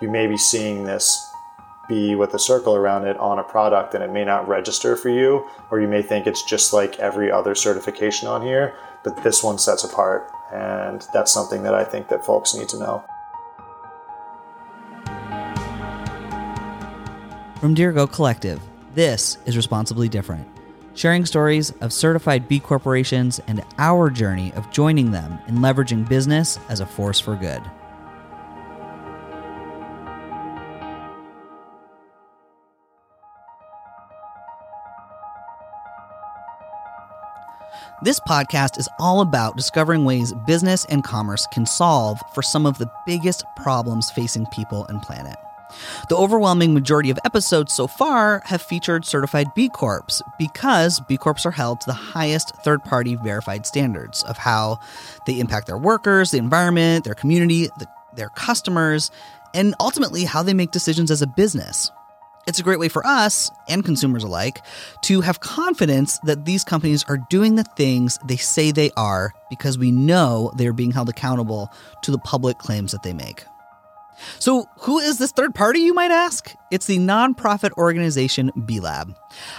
you may be seeing this be with a circle around it on a product and it may not register for you, or you may think it's just like every other certification on here, but this one sets apart. And that's something that I think that folks need to know. From Dirigo Collective, this is Responsibly Different, sharing stories of certified B corporations and our journey of joining them in leveraging business as a force for good. This podcast is all about discovering ways business and commerce can solve for some of the biggest problems facing people and planet. The overwhelming majority of episodes so far have featured certified B Corps because B Corps are held to the highest third party verified standards of how they impact their workers, the environment, their community, the, their customers, and ultimately how they make decisions as a business. It's a great way for us and consumers alike to have confidence that these companies are doing the things they say they are because we know they are being held accountable to the public claims that they make. So, who is this third party, you might ask? It's the nonprofit organization B Lab.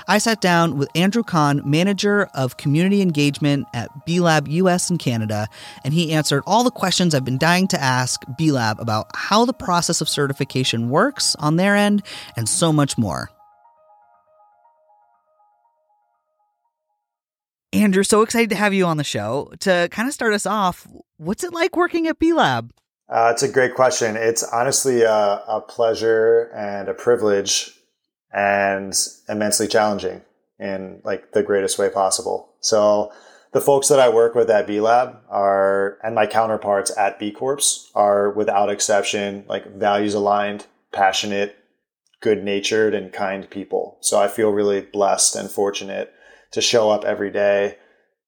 I sat down with Andrew Kahn, manager of community engagement at B Lab US and Canada, and he answered all the questions I've been dying to ask B Lab about how the process of certification works on their end and so much more. Andrew, so excited to have you on the show. To kind of start us off, what's it like working at B Lab? Uh, it's a great question. It's honestly a, a, pleasure and a privilege and immensely challenging in like the greatest way possible. So the folks that I work with at B Lab are, and my counterparts at B Corps are without exception, like values aligned, passionate, good natured and kind people. So I feel really blessed and fortunate to show up every day,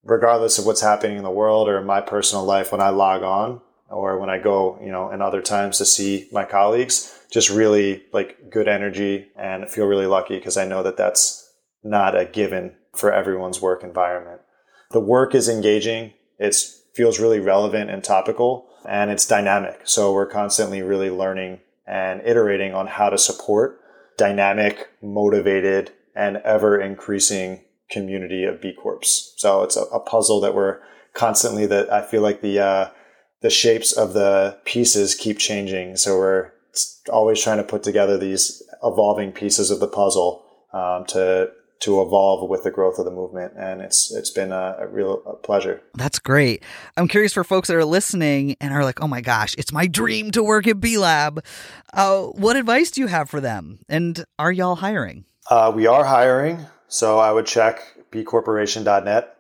regardless of what's happening in the world or in my personal life when I log on or when I go, you know, and other times to see my colleagues, just really like good energy and feel really lucky because I know that that's not a given for everyone's work environment. The work is engaging. It feels really relevant and topical and it's dynamic. So we're constantly really learning and iterating on how to support dynamic, motivated, and ever increasing community of B Corps. So it's a, a puzzle that we're constantly that I feel like the, uh, the shapes of the pieces keep changing. So we're always trying to put together these evolving pieces of the puzzle um, to to evolve with the growth of the movement, and it's it's been a, a real pleasure. That's great. I'm curious for folks that are listening and are like, "Oh my gosh, it's my dream to work at B Lab." Uh, what advice do you have for them? And are y'all hiring? Uh, we are hiring, so I would check bcorporation.net.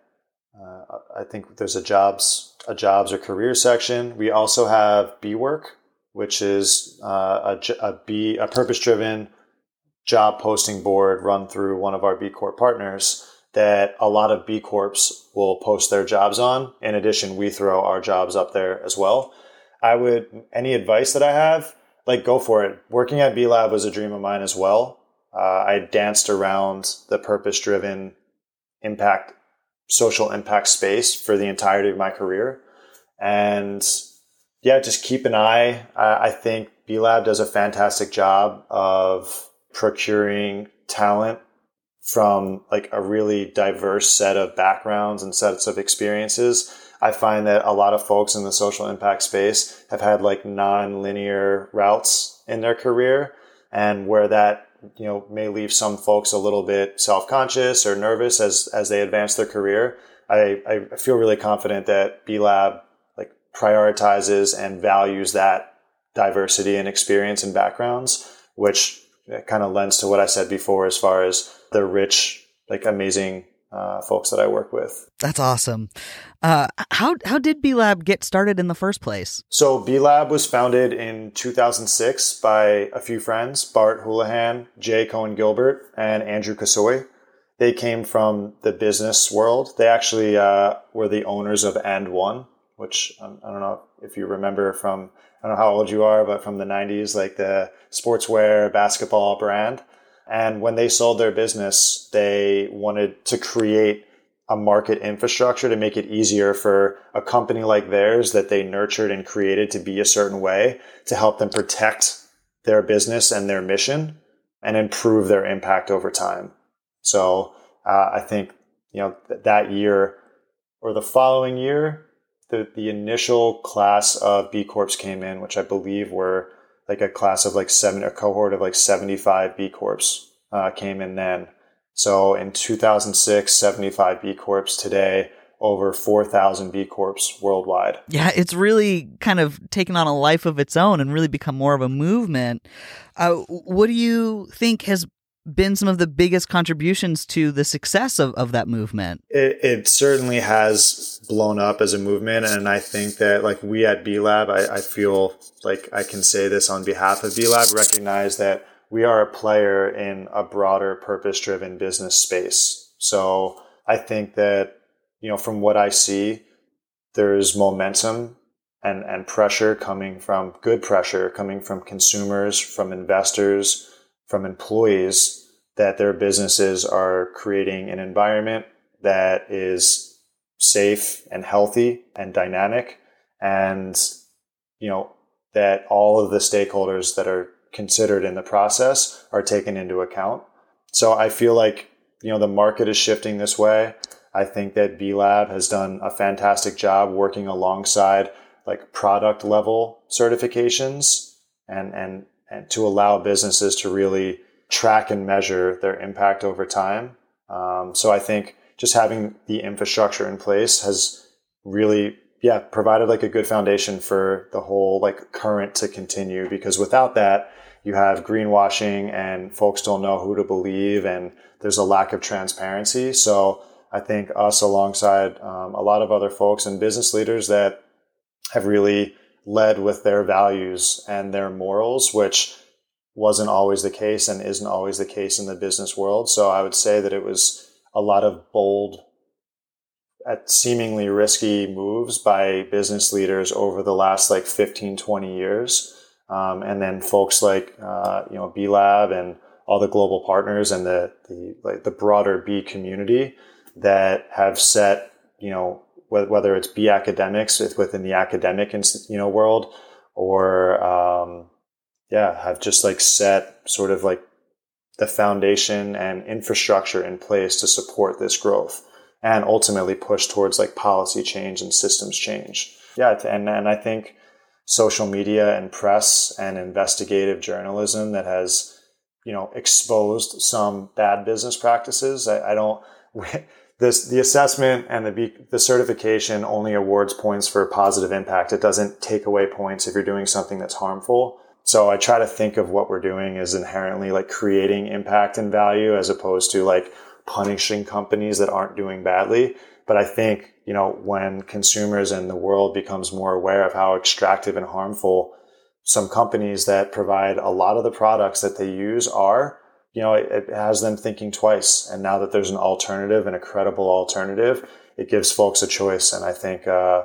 Uh, I think there's a jobs a jobs or career section. We also have B Work, which is uh, a, a B a purpose driven job posting board run through one of our B Corp partners that a lot of B Corps will post their jobs on. In addition, we throw our jobs up there as well. I would any advice that I have, like go for it. Working at B Lab was a dream of mine as well. Uh, I danced around the purpose driven impact social impact space for the entirety of my career. And yeah, just keep an eye. I, I think B Lab does a fantastic job of procuring talent from like a really diverse set of backgrounds and sets of experiences. I find that a lot of folks in the social impact space have had like non-linear routes in their career and where that you know may leave some folks a little bit self-conscious or nervous as as they advance their career. I i feel really confident that b lab like prioritizes and values that diversity and experience and backgrounds which uh, kind of lends to what i said before as far as the rich like amazing uh, folks that I work with. That's awesome. Uh, how how did B Lab get started in the first place? So B Lab was founded in 2006 by a few friends: Bart Houlahan, Jay Coen Gilbert, and Andrew Kassoy. They came from the business world. They actually uh, were the owners of AND1, which um, I don't know if you remember from. I don't know how old you are, but from the 90s, like the sportswear basketball brand. And when they sold their business, they wanted to create a market infrastructure to make it easier for a company like theirs that they nurtured and created to be a certain way to help them protect their business and their mission and improve their impact over time. So uh, I think you know th- that year or the following year, the the initial class of B Corps came in, which I believe were like a class of like seven, a cohort of like seventy five B Corps uh, came in then. So in 2006, 75 B Corps today, over 4,000 B Corps worldwide. Yeah, it's really kind of taken on a life of its own and really become more of a movement. Uh, what do you think has been some of the biggest contributions to the success of, of that movement? It, it certainly has blown up as a movement. And I think that, like, we at B Lab, I, I feel like I can say this on behalf of B Lab, recognize that we are a player in a broader purpose driven business space. So I think that, you know, from what I see, there's momentum and, and pressure coming from good pressure coming from consumers, from investors, from employees that their businesses are creating an environment that is safe and healthy and dynamic and you know that all of the stakeholders that are considered in the process are taken into account. So i feel like you know the market is shifting this way. I think that b lab has done a fantastic job working alongside like product level certifications and and and to allow businesses to really track and measure their impact over time. Um, so I think just having the infrastructure in place has really, yeah, provided like a good foundation for the whole like current to continue. Because without that, you have greenwashing and folks don't know who to believe, and there's a lack of transparency. So I think us, alongside um, a lot of other folks and business leaders that have really led with their values and their morals, which wasn't always the case and isn't always the case in the business world. So I would say that it was a lot of bold, at seemingly risky moves by business leaders over the last like 15, 20 years. Um, and then folks like, uh, you know, B Lab and all the global partners and the, the, like the broader B community that have set, you know, whether it's be academics within the academic you know world or um, yeah have just like set sort of like the foundation and infrastructure in place to support this growth and ultimately push towards like policy change and systems change. Yeah and, and i think social media and press and investigative journalism that has you know exposed some bad business practices i, I don't this the assessment and the the certification only awards points for positive impact. It doesn't take away points if you're doing something that's harmful. So I try to think of what we're doing as inherently like creating impact and value as opposed to like punishing companies that aren't doing badly. But I think, you know, when consumers and the world becomes more aware of how extractive and harmful some companies that provide a lot of the products that they use are, you know, it, it, has them thinking twice. And now that there's an alternative and a credible alternative, it gives folks a choice. And I think, uh,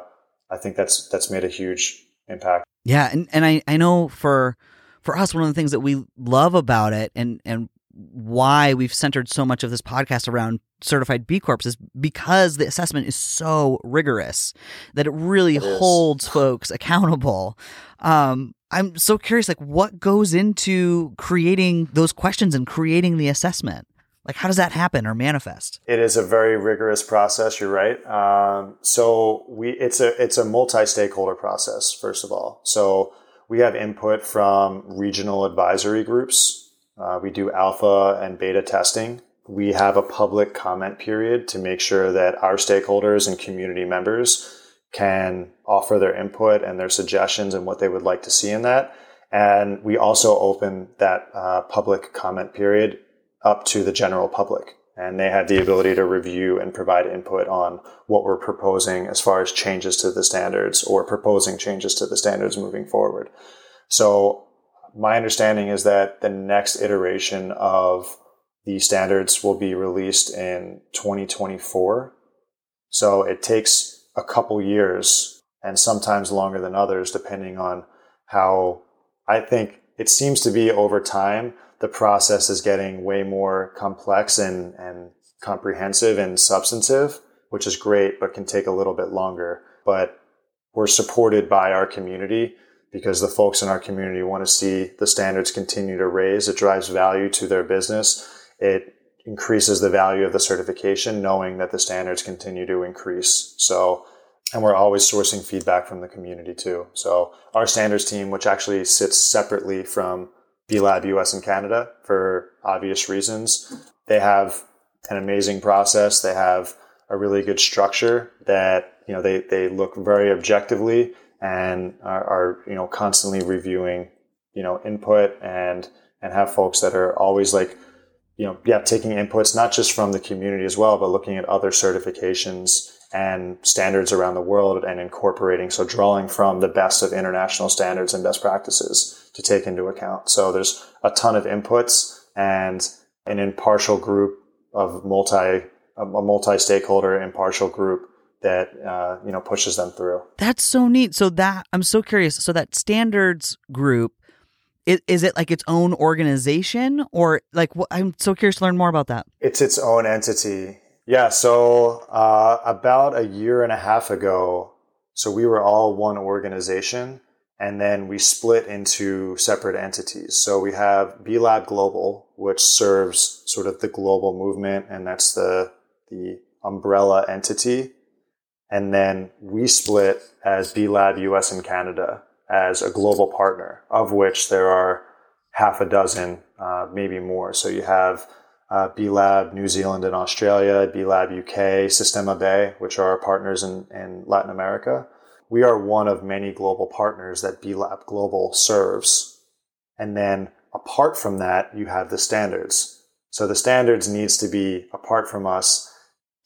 I think that's, that's made a huge impact. Yeah. And, and I, I know for, for us, one of the things that we love about it and, and why we've centered so much of this podcast around certified B Corps is because the assessment is so rigorous that it really it holds folks accountable. Um, I'm so curious, like what goes into creating those questions and creating the assessment? Like, how does that happen or manifest? It is a very rigorous process. You're right. Um, so we, it's a, it's a multi-stakeholder process. First of all, so we have input from regional advisory groups. Uh, we do alpha and beta testing. We have a public comment period to make sure that our stakeholders and community members can offer their input and their suggestions and what they would like to see in that. And we also open that uh, public comment period up to the general public. And they have the ability to review and provide input on what we're proposing as far as changes to the standards or proposing changes to the standards moving forward. So my understanding is that the next iteration of the standards will be released in 2024. So it takes a couple years and sometimes longer than others, depending on how I think it seems to be over time. The process is getting way more complex and, and comprehensive and substantive, which is great, but can take a little bit longer. But we're supported by our community because the folks in our community want to see the standards continue to raise. It drives value to their business. It increases the value of the certification, knowing that the standards continue to increase. So, and we're always sourcing feedback from the community too. So our standards team, which actually sits separately from B Lab US and Canada for obvious reasons, they have an amazing process. They have a really good structure that, you know, they, they look very objectively and are, are, you know, constantly reviewing, you know, input and, and have folks that are always like, you know, yeah, taking inputs, not just from the community as well, but looking at other certifications and standards around the world and incorporating, so drawing from the best of international standards and best practices to take into account. So there's a ton of inputs and an impartial group of multi, a multi-stakeholder impartial group that uh, you know pushes them through. That's so neat. So that I'm so curious. So that standards group is, is it like its own organization or like wh- I'm so curious to learn more about that. It's its own entity. Yeah. So uh, about a year and a half ago, so we were all one organization, and then we split into separate entities. So we have B Lab Global, which serves sort of the global movement, and that's the the umbrella entity. And then we split as B Lab US and Canada as a global partner, of which there are half a dozen, uh, maybe more. So you have uh, B Lab New Zealand and Australia, B Lab UK, Sistema B, which are our partners in, in Latin America. We are one of many global partners that B Lab Global serves. And then apart from that, you have the standards. So the standards needs to be apart from us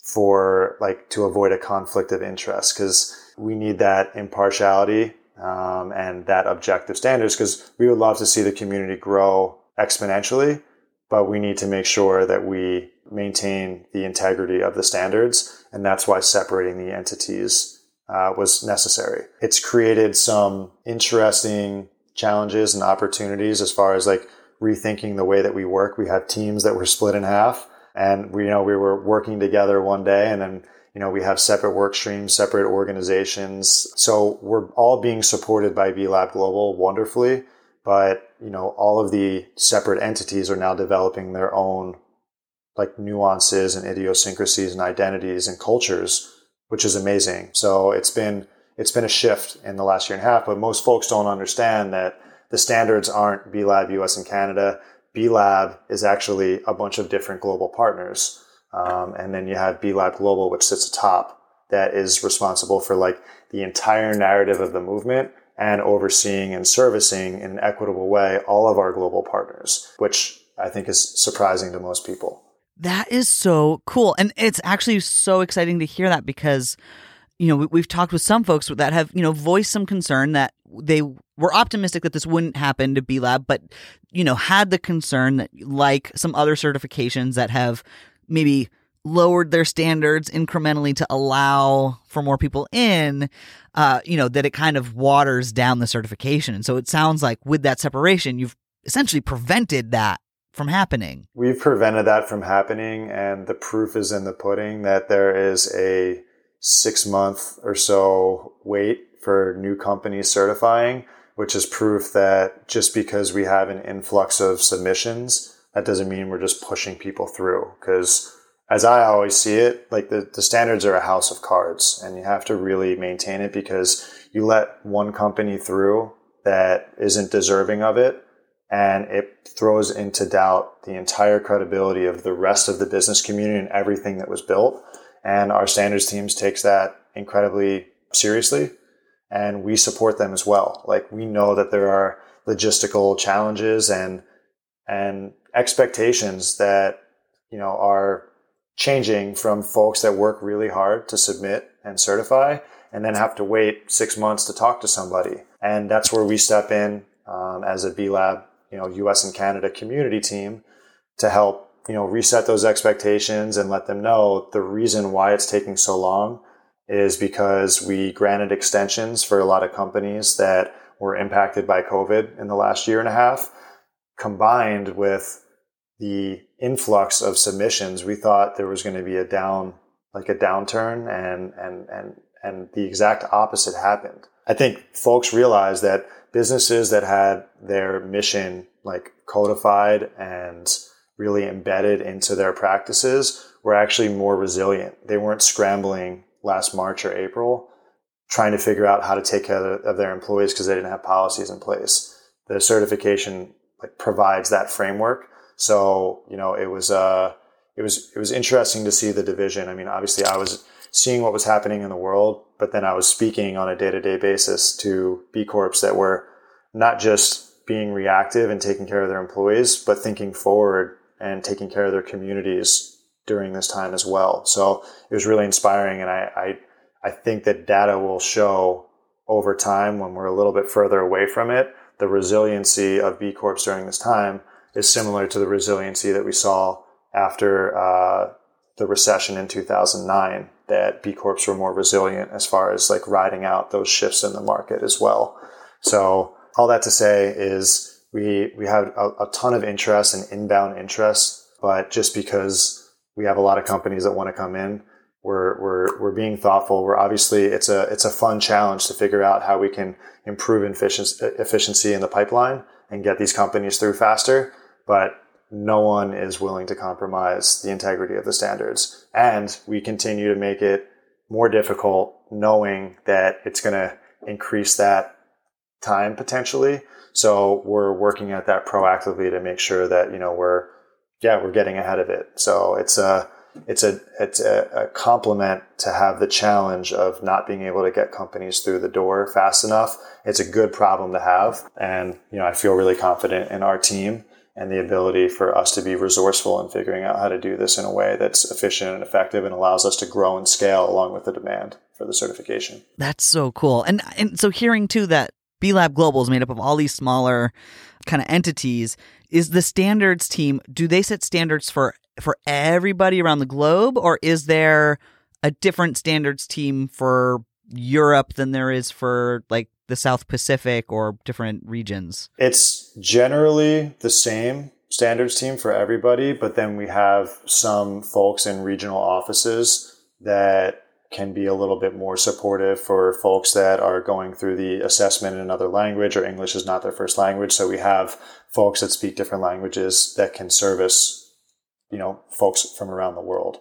for like to avoid a conflict of interest because we need that impartiality um, and that objective standards because we would love to see the community grow exponentially, but we need to make sure that we maintain the integrity of the standards, and that's why separating the entities uh, was necessary. It's created some interesting challenges and opportunities as far as like rethinking the way that we work. We have teams that were split in half and we, you know, we were working together one day and then, you know, we have separate work streams, separate organizations. So we're all being supported by B Lab Global wonderfully, but, you know, all of the separate entities are now developing their own like nuances and idiosyncrasies and identities and cultures, which is amazing. So it's been, it's been a shift in the last year and a half, but most folks don't understand that the standards aren't B Lab US and Canada. B Lab is actually a bunch of different global partners. Um, and then you have B Lab Global, which sits atop that is responsible for like the entire narrative of the movement and overseeing and servicing in an equitable way all of our global partners, which I think is surprising to most people. That is so cool. And it's actually so exciting to hear that because you know, we, have talked with some folks that have, you know, voiced some concern that they were optimistic that this wouldn't happen to B Lab, but, you know, had the concern that, like some other certifications that have maybe lowered their standards incrementally to allow for more people in, uh, you know, that it kind of waters down the certification. And so it sounds like with that separation, you've essentially prevented that from happening. We've prevented that from happening, and the proof is in the pudding that there is a six month or so wait for new companies certifying, which is proof that just because we have an influx of submissions, that doesn't mean we're just pushing people through. Because as I always see it, like the, the standards are a house of cards and you have to really maintain it because you let one company through that isn't deserving of it and it throws into doubt the entire credibility of the rest of the business community and everything that was built. And our standards teams takes that incredibly seriously and we support them as well. Like we know that there are logistical challenges and and expectations that you know are changing from folks that work really hard to submit and certify and then have to wait six months to talk to somebody. And that's where we step in um, as a B Lab, you know, US and Canada community team to help you know, reset those expectations and let them know the reason why it's taking so long is because we granted extensions for a lot of companies that were impacted by COVID in the last year and a half, combined with the influx of submissions. We thought there was going to be a down, like a downturn and, and, and, and the exact opposite happened. I think folks realized that businesses that had their mission like codified and really embedded into their practices were actually more resilient. They weren't scrambling last March or April trying to figure out how to take care of their employees because they didn't have policies in place. The certification like provides that framework. So, you know, it was uh it was it was interesting to see the division. I mean, obviously I was seeing what was happening in the world, but then I was speaking on a day-to-day basis to B Corps that were not just being reactive and taking care of their employees, but thinking forward and taking care of their communities during this time as well. So it was really inspiring, and I, I, I think that data will show over time when we're a little bit further away from it, the resiliency of B Corps during this time is similar to the resiliency that we saw after uh, the recession in 2009. That B Corps were more resilient as far as like riding out those shifts in the market as well. So all that to say is we we have a, a ton of interest and inbound interest, but just because we have a lot of companies that want to come in, we're we're we're being thoughtful. We're obviously it's a it's a fun challenge to figure out how we can improve efficiency efficiency in the pipeline and get these companies through faster. But no one is willing to compromise the integrity of the standards, and we continue to make it more difficult, knowing that it's going to increase that time potentially. So we're working at that proactively to make sure that, you know, we're, yeah, we're getting ahead of it. So it's a, it's a, it's a, a compliment to have the challenge of not being able to get companies through the door fast enough. It's a good problem to have. And, you know, I feel really confident in our team and the ability for us to be resourceful in figuring out how to do this in a way that's efficient and effective and allows us to grow and scale along with the demand for the certification. That's so cool. And and so hearing too that B Lab Global is made up of all these smaller kind of entities. Is the standards team, do they set standards for for everybody around the globe or is there a different standards team for Europe than there is for like the South Pacific or different regions? It's generally the same standards team for everybody, but then we have some folks in regional offices that can be a little bit more supportive for folks that are going through the assessment in another language or English is not their first language. So we have folks that speak different languages that can service, you know, folks from around the world.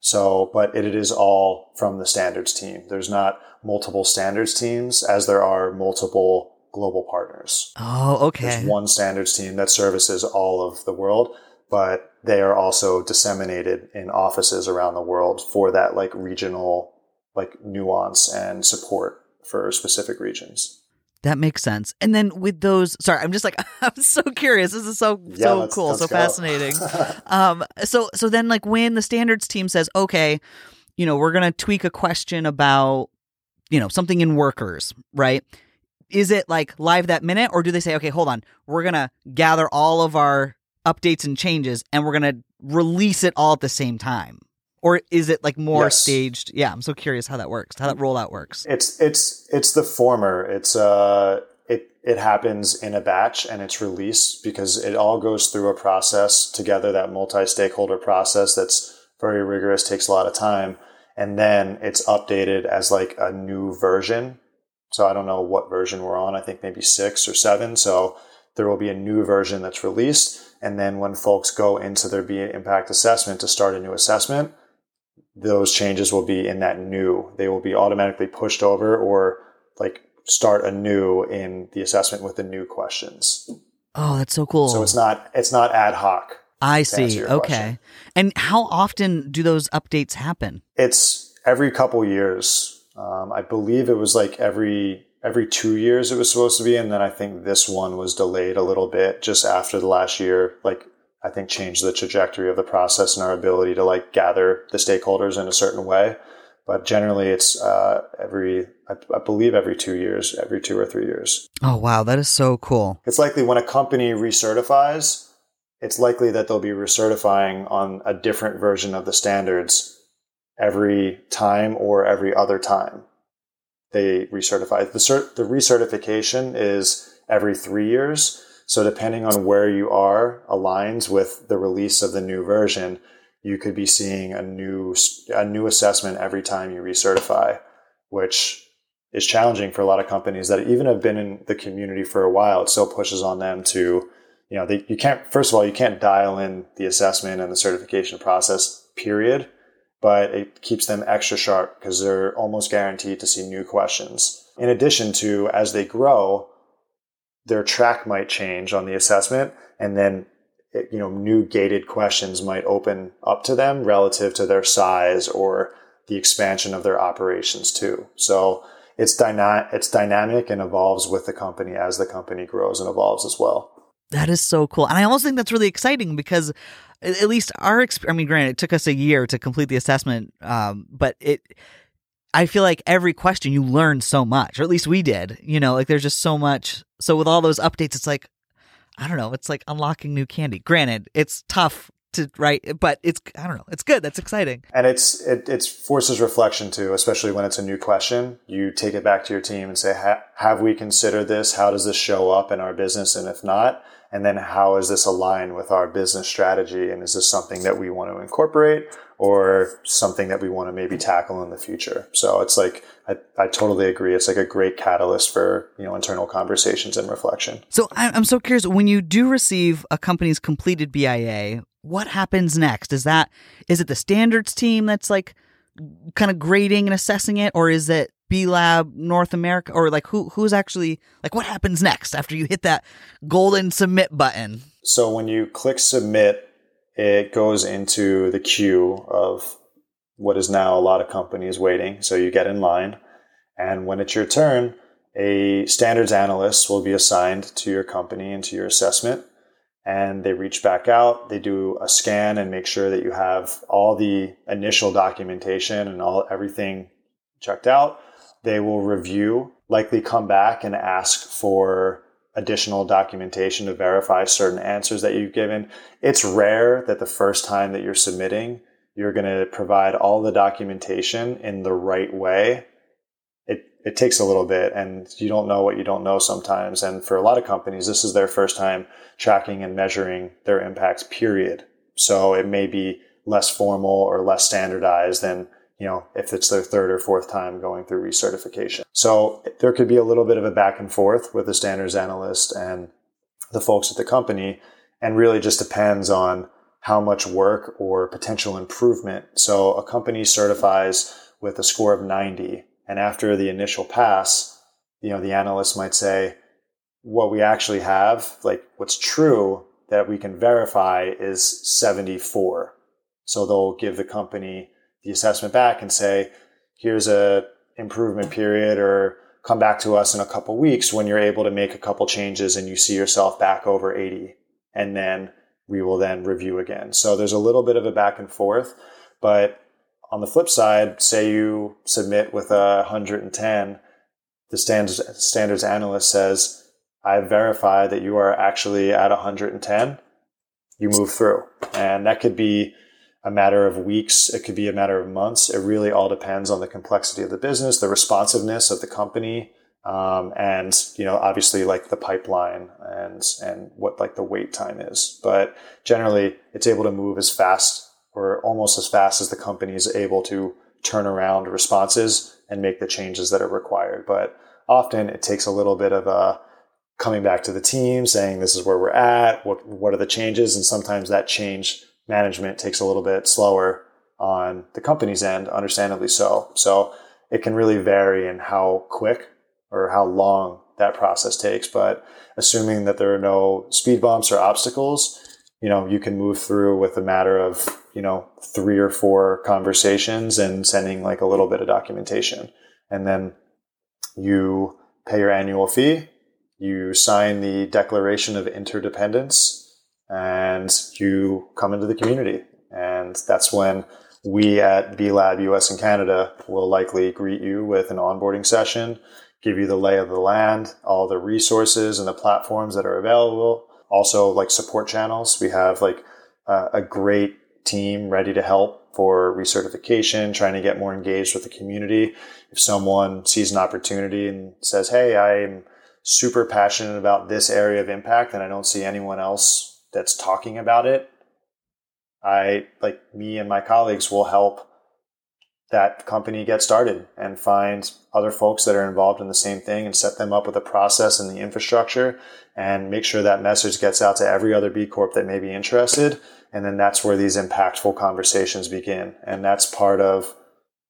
So, but it, it is all from the standards team. There's not multiple standards teams as there are multiple global partners. Oh, okay. There's one standards team that services all of the world but they are also disseminated in offices around the world for that like regional like nuance and support for specific regions. That makes sense. And then with those, sorry, I'm just like I'm so curious. This is so yeah, so let's, cool, let's so go. fascinating. um, so so then like when the standards team says, okay, you know, we're gonna tweak a question about you know something in workers, right? Is it like live that minute, or do they say, okay, hold on, we're gonna gather all of our updates and changes and we're going to release it all at the same time? Or is it like more yes. staged? Yeah, I'm so curious how that works, how that rollout works. It's it's it's the former. It's uh it it happens in a batch and it's released because it all goes through a process together, that multi-stakeholder process that's very rigorous, takes a lot of time, and then it's updated as like a new version. So I don't know what version we're on. I think maybe six or seven. So there will be a new version that's released and then when folks go into their B impact assessment to start a new assessment, those changes will be in that new. They will be automatically pushed over or like start anew in the assessment with the new questions. Oh, that's so cool. So it's not it's not ad hoc. I see. Okay. Question. And how often do those updates happen? It's every couple years. Um, I believe it was like every every two years it was supposed to be, and then I think this one was delayed a little bit just after the last year. Like I think changed the trajectory of the process and our ability to like gather the stakeholders in a certain way. But generally, it's uh, every I, I believe every two years, every two or three years. Oh wow, that is so cool. It's likely when a company recertifies, it's likely that they'll be recertifying on a different version of the standards every time or every other time they recertify. The, cert, the recertification is every three years. So depending on where you are aligns with the release of the new version, you could be seeing a new, a new assessment every time you recertify, which is challenging for a lot of companies that even have been in the community for a while. It still pushes on them to, you know, they, you can't, first of all, you can't dial in the assessment and the certification process, period, but it keeps them extra sharp because they're almost guaranteed to see new questions. In addition to, as they grow, their track might change on the assessment and then you know new gated questions might open up to them relative to their size or the expansion of their operations too so it's dyna- it's dynamic and evolves with the company as the company grows and evolves as well. That is so cool. And I also think that's really exciting because at least our experience, I mean, granted, it took us a year to complete the assessment, um, but it, I feel like every question you learn so much, or at least we did, you know, like there's just so much. So with all those updates, it's like, I don't know, it's like unlocking new candy. Granted, it's tough to write, but it's I don't know, it's good. That's exciting. And it's it it's forces reflection too, especially when it's a new question. You take it back to your team and say, have we considered this? How does this show up in our business? And if not, and then how is this aligned with our business strategy? And is this something that we want to incorporate or something that we want to maybe tackle in the future? So it's like, I, I totally agree. It's like a great catalyst for, you know, internal conversations and reflection. So I'm so curious when you do receive a company's completed BIA, what happens next? Is that is it the standards team that's like kind of grading and assessing it, or is it B Lab North America, or like who who's actually like what happens next after you hit that golden submit button? So when you click submit, it goes into the queue of what is now a lot of companies waiting. So you get in line, and when it's your turn, a standards analyst will be assigned to your company and to your assessment and they reach back out. They do a scan and make sure that you have all the initial documentation and all everything checked out. They will review, likely come back and ask for additional documentation to verify certain answers that you've given. It's rare that the first time that you're submitting, you're going to provide all the documentation in the right way it it takes a little bit and you don't know what you don't know sometimes. And for a lot of companies, this is their first time tracking and measuring their impacts, period. So it may be less formal or less standardized than, you know, if it's their third or fourth time going through recertification. So there could be a little bit of a back and forth with the standards analyst and the folks at the company and really just depends on how much work or potential improvement. So a company certifies with a score of 90 and after the initial pass, you know, the analyst might say, what we actually have, like what's true that we can verify is 74. So they'll give the company the assessment back and say, here's a improvement period or come back to us in a couple weeks when you're able to make a couple changes and you see yourself back over 80. And then we will then review again. So there's a little bit of a back and forth, but on the flip side, say you submit with a 110, the standards, standards analyst says, I verify that you are actually at 110. You move through. And that could be a matter of weeks. It could be a matter of months. It really all depends on the complexity of the business, the responsiveness of the company, um, and you know, obviously like the pipeline and and what like the wait time is. But generally, it's able to move as fast or almost as fast as the company is able to turn around responses and make the changes that are required. But often it takes a little bit of a coming back to the team saying this is where we're at, what what are the changes, and sometimes that change management takes a little bit slower on the company's end, understandably so. So it can really vary in how quick or how long that process takes. But assuming that there are no speed bumps or obstacles, you know, you can move through with a matter of, you know, three or four conversations and sending like a little bit of documentation. And then you pay your annual fee, you sign the declaration of interdependence, and you come into the community. And that's when we at B Lab US and Canada will likely greet you with an onboarding session, give you the lay of the land, all the resources and the platforms that are available, also like support channels. We have like uh, a great team ready to help for recertification, trying to get more engaged with the community. If someone sees an opportunity and says, Hey, I'm super passionate about this area of impact and I don't see anyone else that's talking about it, I like me and my colleagues will help that company get started and find other folks that are involved in the same thing and set them up with a process and the infrastructure and make sure that message gets out to every other B Corp that may be interested. And then that's where these impactful conversations begin. And that's part of,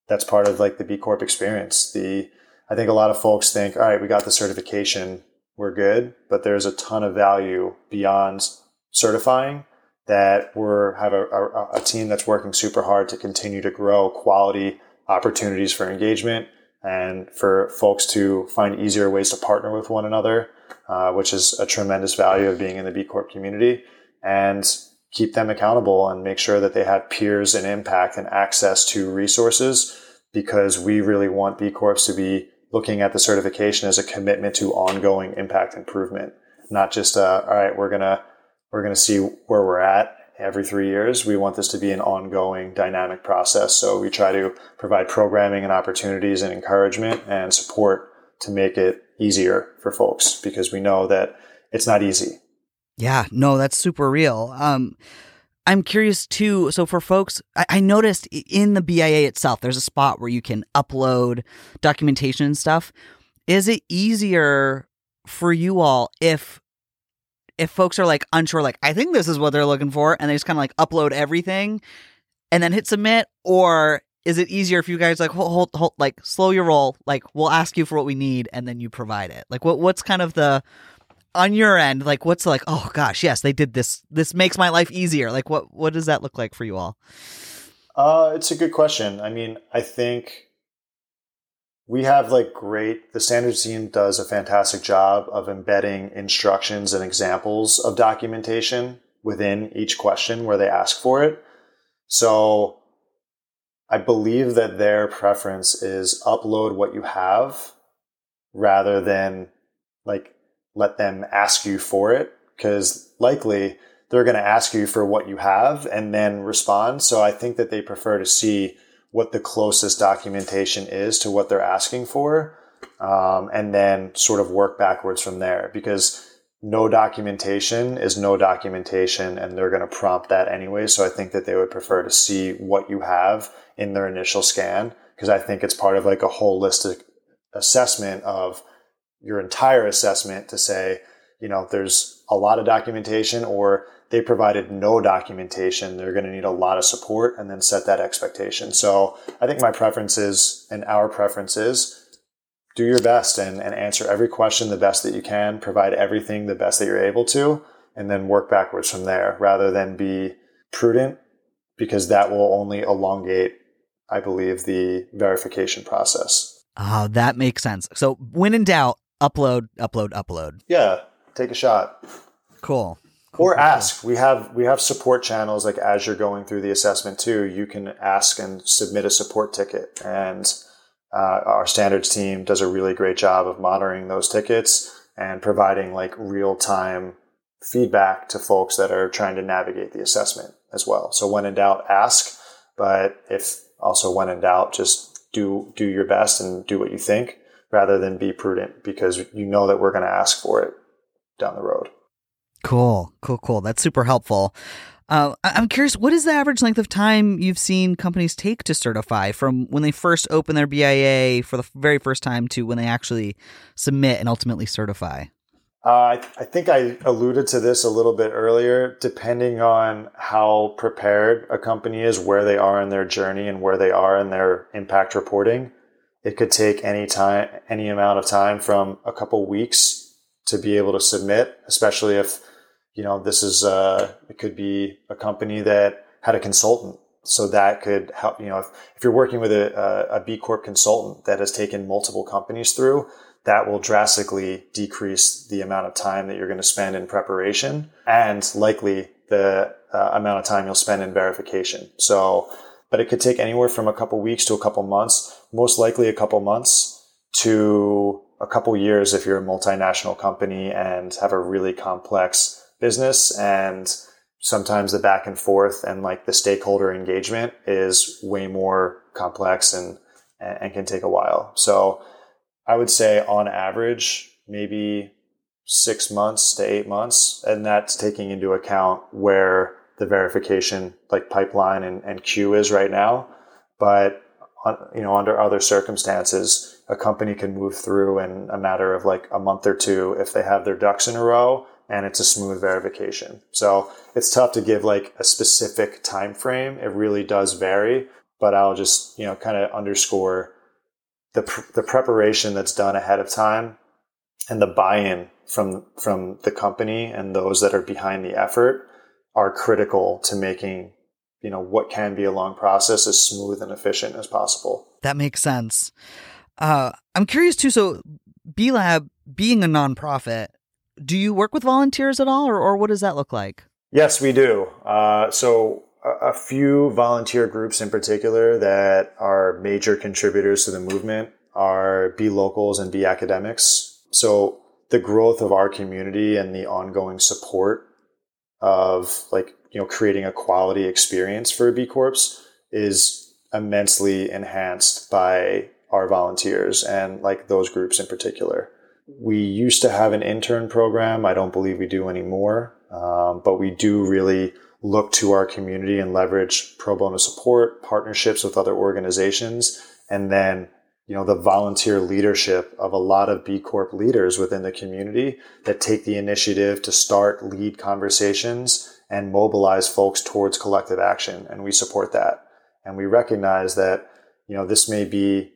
that's part of like the B Corp experience. The, I think a lot of folks think, all right, we got the certification. We're good. But there's a ton of value beyond certifying that we're have a, a, a, team that's working super hard to continue to grow quality opportunities for engagement and for folks to find easier ways to partner with one another, uh, which is a tremendous value of being in the B Corp community, and keep them accountable and make sure that they have peers and impact and access to resources because we really want B Corps to be looking at the certification as a commitment to ongoing impact improvement, not just, uh, all right, we're going to we're going to see where we're at every three years. We want this to be an ongoing dynamic process. So we try to provide programming and opportunities and encouragement and support to make it easier for folks because we know that it's not easy. Yeah, no, that's super real. Um, I'm curious too. So for folks, I, I noticed in the BIA itself, there's a spot where you can upload documentation and stuff. Is it easier for you all if if folks are like unsure, like I think this is what they're looking for, and they just kind of like upload everything and then hit submit, or is it easier if you guys like hold, hold, hold like slow your roll, like we'll ask you for what we need and then you provide it? Like what what's kind of the on your end, like what's like, oh gosh, yes, they did this. This makes my life easier. Like what what does that look like for you all? Uh, it's a good question. I mean, I think we have like great the standards team does a fantastic job of embedding instructions and examples of documentation within each question where they ask for it. So i believe that their preference is upload what you have rather than like let them ask you for it because likely they're going to ask you for what you have and then respond. So i think that they prefer to see what the closest documentation is to what they're asking for, um, and then sort of work backwards from there because no documentation is no documentation and they're going to prompt that anyway. So I think that they would prefer to see what you have in their initial scan because I think it's part of like a holistic assessment of your entire assessment to say, you know, there's a lot of documentation or they provided no documentation. They're going to need a lot of support and then set that expectation. So I think my preference is, and our preference is, do your best and, and answer every question the best that you can, provide everything the best that you're able to, and then work backwards from there rather than be prudent because that will only elongate, I believe, the verification process. Oh, that makes sense. So when in doubt, upload, upload, upload. Yeah, take a shot. Cool. Or ask. We have we have support channels like as you're going through the assessment too you can ask and submit a support ticket. And uh, our standards team does a really great job of monitoring those tickets and providing like real time feedback to folks that are trying to navigate the assessment as well. So when in doubt ask. But if also when in doubt just do do your best and do what you think rather than be prudent because you know that we're going to ask for it down the road Cool, cool, cool. That's super helpful. Uh, I'm curious, what is the average length of time you've seen companies take to certify from when they first open their BIA for the very first time to when they actually submit and ultimately certify? Uh, I, I think I alluded to this a little bit earlier. Depending on how prepared a company is, where they are in their journey, and where they are in their impact reporting, it could take any time, any amount of time from a couple weeks to be able to submit, especially if you know, this is, uh, it could be a company that had a consultant. So that could help, you know, if, if you're working with a, a B Corp consultant that has taken multiple companies through, that will drastically decrease the amount of time that you're going to spend in preparation and likely the uh, amount of time you'll spend in verification. So, but it could take anywhere from a couple weeks to a couple months, most likely a couple months to a couple years if you're a multinational company and have a really complex business and sometimes the back and forth and like the stakeholder engagement is way more complex and and can take a while. So I would say on average maybe 6 months to 8 months and that's taking into account where the verification like pipeline and, and queue is right now. But uh, you know, under other circumstances, a company can move through in a matter of like a month or two if they have their ducks in a row and it's a smooth verification. So it's tough to give like a specific time frame. It really does vary, but I'll just, you know, kind of underscore the, pr- the preparation that's done ahead of time and the buy-in from, from the company and those that are behind the effort are critical to making you know what can be a long process as smooth and efficient as possible. That makes sense. Uh, I'm curious too. So, B Lab being a nonprofit, do you work with volunteers at all, or, or what does that look like? Yes, we do. Uh, so, a, a few volunteer groups in particular that are major contributors to the movement are B Locals and B Academics. So, the growth of our community and the ongoing support of like you know creating a quality experience for B Corps is immensely enhanced by our volunteers and like those groups in particular. We used to have an intern program. I don't believe we do anymore, um, but we do really look to our community and leverage pro bono support, partnerships with other organizations, and then you know the volunteer leadership of a lot of B Corp leaders within the community that take the initiative to start lead conversations and mobilize folks towards collective action. And we support that. And we recognize that, you know, this may be,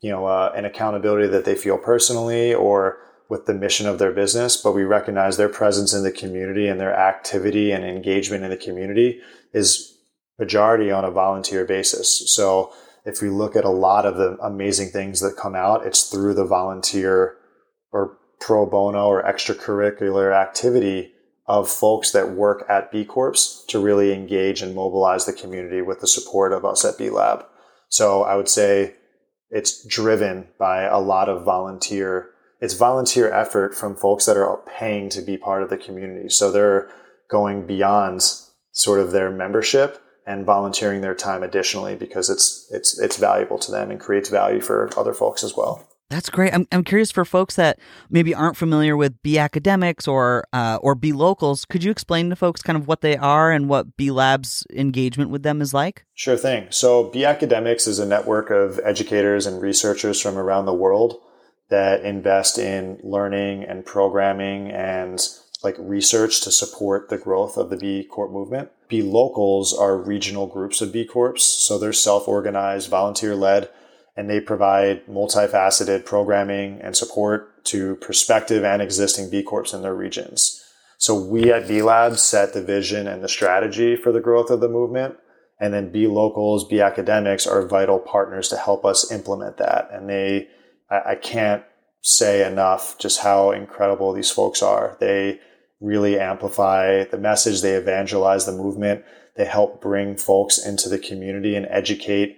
you know, uh, an accountability that they feel personally or with the mission of their business, but we recognize their presence in the community and their activity and engagement in the community is majority on a volunteer basis. So if we look at a lot of the amazing things that come out, it's through the volunteer or pro bono or extracurricular activity of folks that work at B Corps to really engage and mobilize the community with the support of us at B Lab. So I would say it's driven by a lot of volunteer, it's volunteer effort from folks that are paying to be part of the community. So they're going beyond sort of their membership and volunteering their time additionally because it's it's it's valuable to them and creates value for other folks as well. That's great. I'm, I'm curious for folks that maybe aren't familiar with B academics or uh, or B locals. Could you explain to folks kind of what they are and what B Lab's engagement with them is like? Sure thing. So B academics is a network of educators and researchers from around the world that invest in learning and programming and like research to support the growth of the B Corp movement. B locals are regional groups of B Corps, so they're self organized, volunteer led and they provide multifaceted programming and support to prospective and existing B Corps in their regions. So we at B Labs set the vision and the strategy for the growth of the movement. And then B locals, B academics are vital partners to help us implement that. And they, I, I can't say enough just how incredible these folks are. They really amplify the message. They evangelize the movement. They help bring folks into the community and educate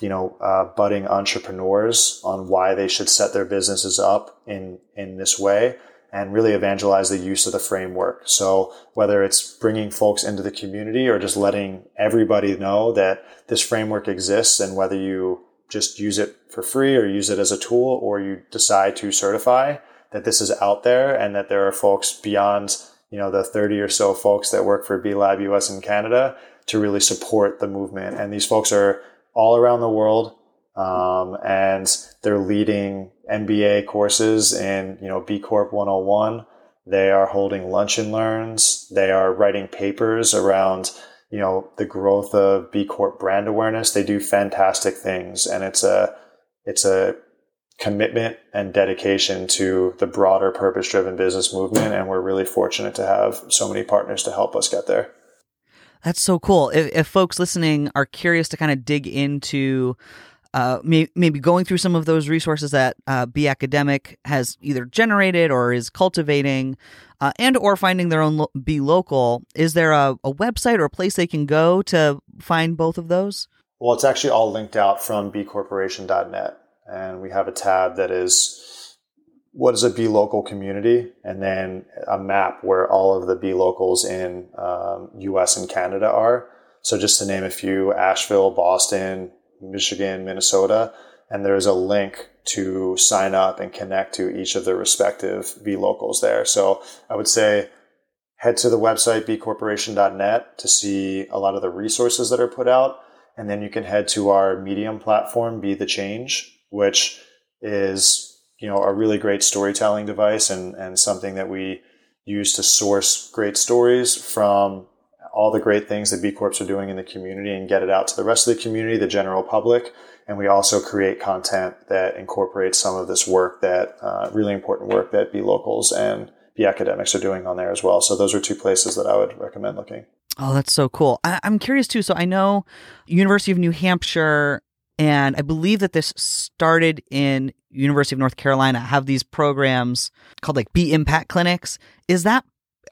you know, uh, budding entrepreneurs on why they should set their businesses up in, in this way and really evangelize the use of the framework. So whether it's bringing folks into the community or just letting everybody know that this framework exists and whether you just use it for free or use it as a tool or you decide to certify that this is out there and that there are folks beyond, you know, the 30 or so folks that work for B Lab US and Canada to really support the movement. And these folks are all around the world. Um, and they're leading MBA courses in, you know, B Corp 101. They are holding lunch and learns. They are writing papers around, you know, the growth of B Corp brand awareness. They do fantastic things. And it's a, it's a commitment and dedication to the broader purpose driven business movement. And we're really fortunate to have so many partners to help us get there. That's so cool. If, if folks listening are curious to kind of dig into uh, may, maybe going through some of those resources that uh, B Academic has either generated or is cultivating, uh, and or finding their own lo- B Local, is there a, a website or a place they can go to find both of those? Well, it's actually all linked out from bcorporation.net, and we have a tab that is what is a B local community, and then a map where all of the B locals in um, U.S. and Canada are. So just to name a few: Asheville, Boston, Michigan, Minnesota, and there's a link to sign up and connect to each of the respective B locals there. So I would say head to the website bcorporation.net to see a lot of the resources that are put out. And then you can head to our Medium platform, B the Change, which is you know a really great storytelling device and, and something that we use to source great stories from all the great things that B Corps are doing in the community and get it out to the rest of the community, the general public. And we also create content that incorporates some of this work that uh, really important work that B locals and B academics are doing on there as well. So those are two places that I would recommend looking. Oh, that's so cool. I- I'm curious too. So I know University of New Hampshire and I believe that this started in University of North Carolina have these programs called like B Impact Clinics. Is that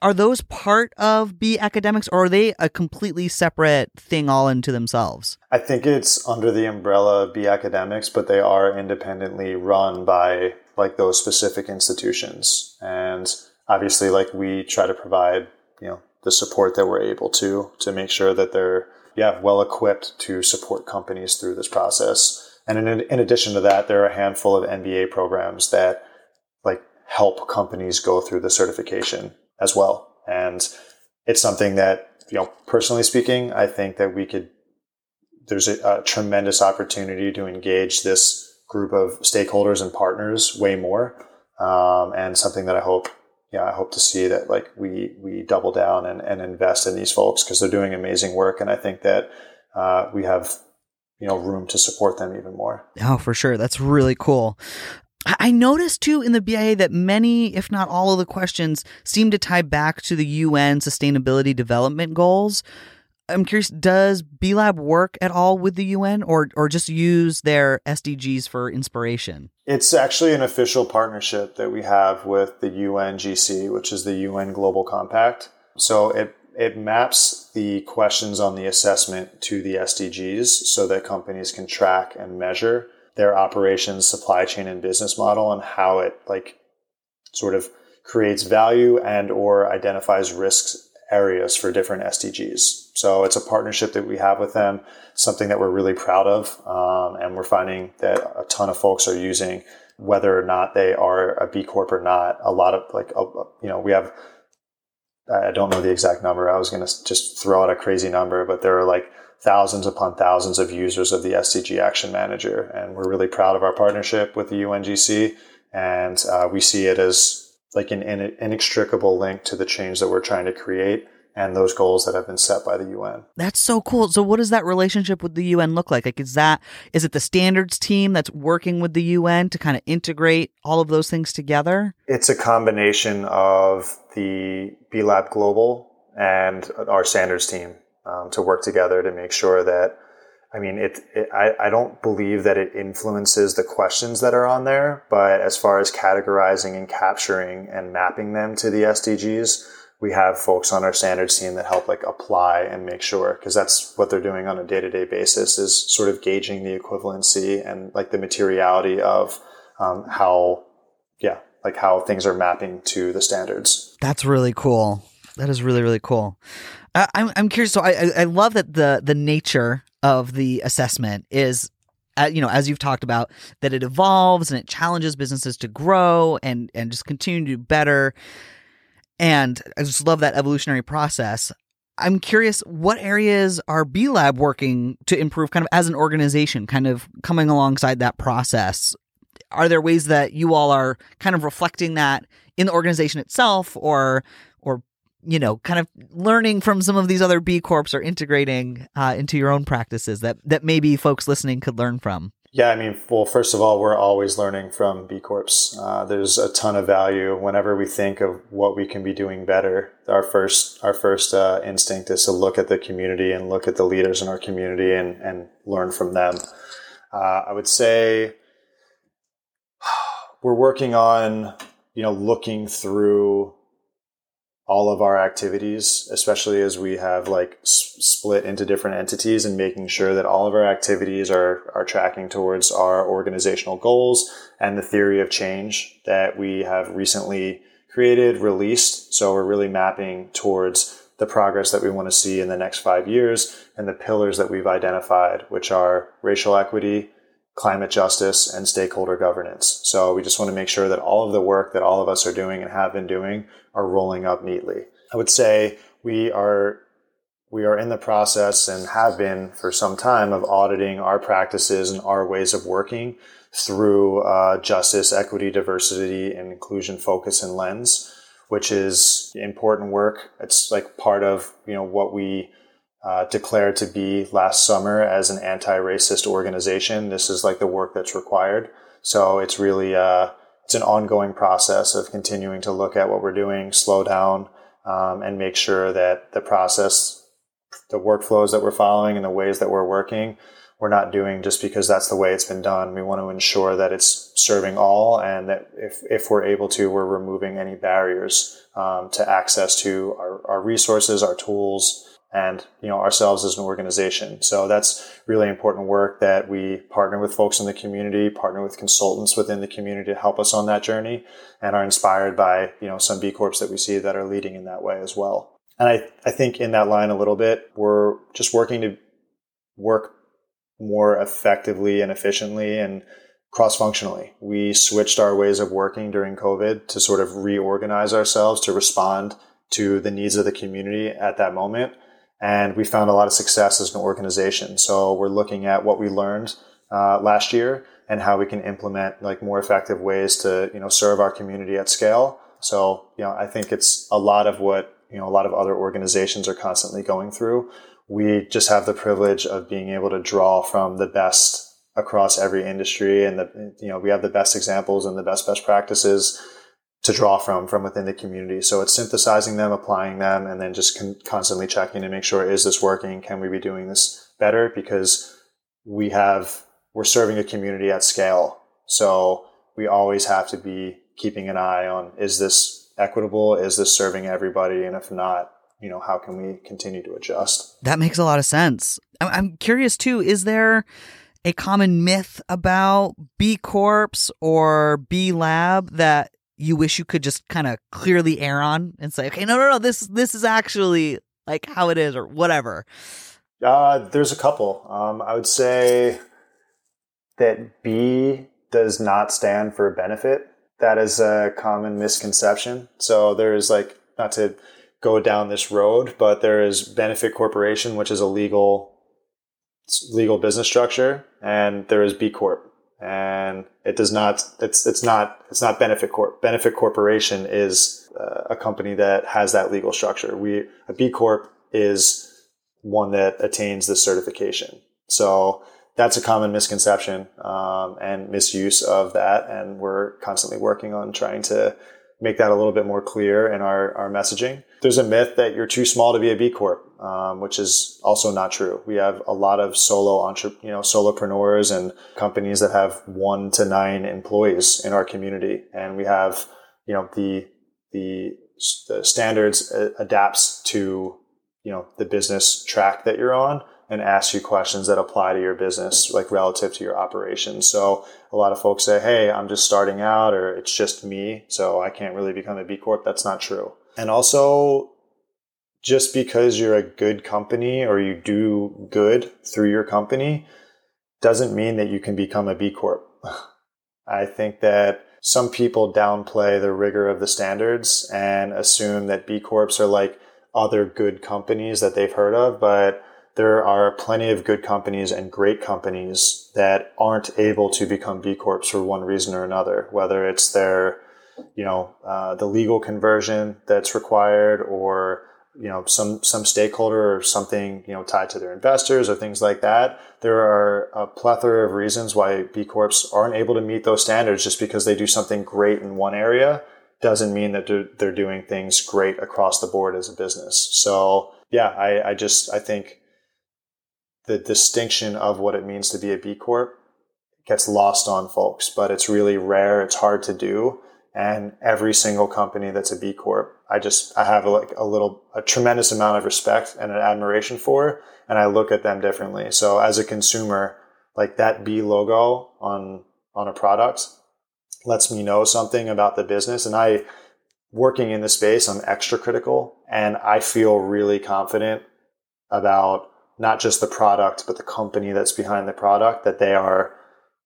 are those part of B academics or are they a completely separate thing all into themselves? I think it's under the umbrella of B academics, but they are independently run by like those specific institutions. And obviously like we try to provide, you know, the support that we're able to to make sure that they're yeah, well equipped to support companies through this process. And in, in addition to that, there are a handful of MBA programs that like help companies go through the certification as well. And it's something that, you know, personally speaking, I think that we could, there's a, a tremendous opportunity to engage this group of stakeholders and partners way more. Um, and something that I hope yeah, I hope to see that like we we double down and, and invest in these folks because they're doing amazing work, and I think that uh, we have you know room to support them even more. Oh, for sure, that's really cool. I noticed too in the BIA that many, if not all of the questions seem to tie back to the UN Sustainability Development Goals. I'm curious, does B Lab work at all with the UN or or just use their SDGs for inspiration? It's actually an official partnership that we have with the UNGC, which is the UN Global Compact. So it it maps the questions on the assessment to the SDGs so that companies can track and measure their operations, supply chain and business model and how it like sort of creates value and or identifies risks areas for different SDGs. So it's a partnership that we have with them, something that we're really proud of. Um, and we're finding that a ton of folks are using, whether or not they are a B Corp or not. A lot of like, you know, we have, I don't know the exact number. I was going to just throw out a crazy number, but there are like thousands upon thousands of users of the SDG Action Manager. And we're really proud of our partnership with the UNGC. And uh, we see it as like an inextricable link to the change that we're trying to create and those goals that have been set by the UN. That's so cool. So what does that relationship with the UN look like? Like is that is it the standards team that's working with the UN to kind of integrate all of those things together? It's a combination of the B Lab Global and our standards team um, to work together to make sure that I mean, it, it I, I don't believe that it influences the questions that are on there, but as far as categorizing and capturing and mapping them to the SDGs, we have folks on our standards team that help like apply and make sure because that's what they're doing on a day-to-day basis is sort of gauging the equivalency and like the materiality of um, how yeah like how things are mapping to the standards. That's really cool. That is really really cool. I'm, I'm curious so I, I love that the the nature of the assessment is uh, you know, as you've talked about, that it evolves and it challenges businesses to grow and and just continue to do better. And I just love that evolutionary process. I'm curious, what areas are B Lab working to improve kind of as an organization, kind of coming alongside that process? Are there ways that you all are kind of reflecting that in the organization itself or or you know, kind of learning from some of these other B Corps or integrating uh, into your own practices that that maybe folks listening could learn from? Yeah, I mean, well, first of all, we're always learning from B Corps. Uh, there's a ton of value whenever we think of what we can be doing better. Our first, our first uh, instinct is to look at the community and look at the leaders in our community and, and learn from them. Uh, I would say we're working on, you know, looking through all of our activities, especially as we have like s- split into different entities and making sure that all of our activities are, are tracking towards our organizational goals and the theory of change that we have recently created, released. So we're really mapping towards the progress that we want to see in the next five years and the pillars that we've identified, which are racial equity, climate justice, and stakeholder governance. So we just want to make sure that all of the work that all of us are doing and have been doing are rolling up neatly. I would say we are we are in the process and have been for some time of auditing our practices and our ways of working through uh, justice, equity, diversity, and inclusion focus and lens, which is important work. It's like part of you know what we uh, declared to be last summer as an anti-racist organization. This is like the work that's required. So it's really uh, it's an ongoing process of continuing to look at what we're doing, slow down, um, and make sure that the process, the workflows that we're following, and the ways that we're working we're not doing just because that's the way it's been done. We want to ensure that it's serving all, and that if, if we're able to, we're removing any barriers um, to access to our, our resources, our tools, and you know ourselves as an organization. So that's really important work that we partner with folks in the community, partner with consultants within the community to help us on that journey, and are inspired by you know some B Corps that we see that are leading in that way as well. And I, I think in that line a little bit, we're just working to work more effectively and efficiently and cross functionally. We switched our ways of working during COVID to sort of reorganize ourselves to respond to the needs of the community at that moment. And we found a lot of success as an organization. So we're looking at what we learned uh, last year and how we can implement like more effective ways to, you know, serve our community at scale. So, you know, I think it's a lot of what, you know, a lot of other organizations are constantly going through we just have the privilege of being able to draw from the best across every industry and the you know we have the best examples and the best best practices to draw from from within the community. So it's synthesizing them applying them and then just con- constantly checking to make sure is this working? Can we be doing this better? Because we have we're serving a community at scale. So we always have to be keeping an eye on is this equitable? Is this serving everybody? And if not you know, how can we continue to adjust? That makes a lot of sense. I'm curious too, is there a common myth about B Corps or B Lab that you wish you could just kind of clearly air on and say, okay, no, no, no, this this is actually like how it is or whatever? Uh, there's a couple. Um, I would say that B does not stand for benefit. That is a common misconception. So there's like not to go down this road, but there is benefit corporation, which is a legal legal business structure, and there is B Corp, and it does not. It's it's not it's not benefit corp. Benefit corporation is uh, a company that has that legal structure. We a B Corp is one that attains this certification. So that's a common misconception um, and misuse of that, and we're constantly working on trying to make that a little bit more clear in our, our messaging. There's a myth that you're too small to be a B Corp, um, which is also not true. We have a lot of solo entre- you know, solopreneurs and companies that have one to nine employees in our community. And we have, you know, the, the, the standards adapts to, you know, the business track that you're on and ask you questions that apply to your business, like relative to your operations. So a lot of folks say, Hey, I'm just starting out or it's just me. So I can't really become a B Corp. That's not true. And also just because you're a good company or you do good through your company doesn't mean that you can become a B Corp. I think that some people downplay the rigor of the standards and assume that B Corps are like other good companies that they've heard of, but there are plenty of good companies and great companies that aren't able to become B Corps for one reason or another, whether it's their, you know, uh, the legal conversion that's required or, you know, some, some stakeholder or something, you know, tied to their investors or things like that. There are a plethora of reasons why B Corps aren't able to meet those standards just because they do something great in one area doesn't mean that they're doing things great across the board as a business. So yeah, I, I just, I think the distinction of what it means to be a B Corp gets lost on folks, but it's really rare. It's hard to do. And every single company that's a B Corp, I just, I have like a little, a tremendous amount of respect and an admiration for, and I look at them differently. So as a consumer, like that B logo on, on a product lets me know something about the business. And I, working in the space, I'm extra critical and I feel really confident about not just the product, but the company that's behind the product, that they are,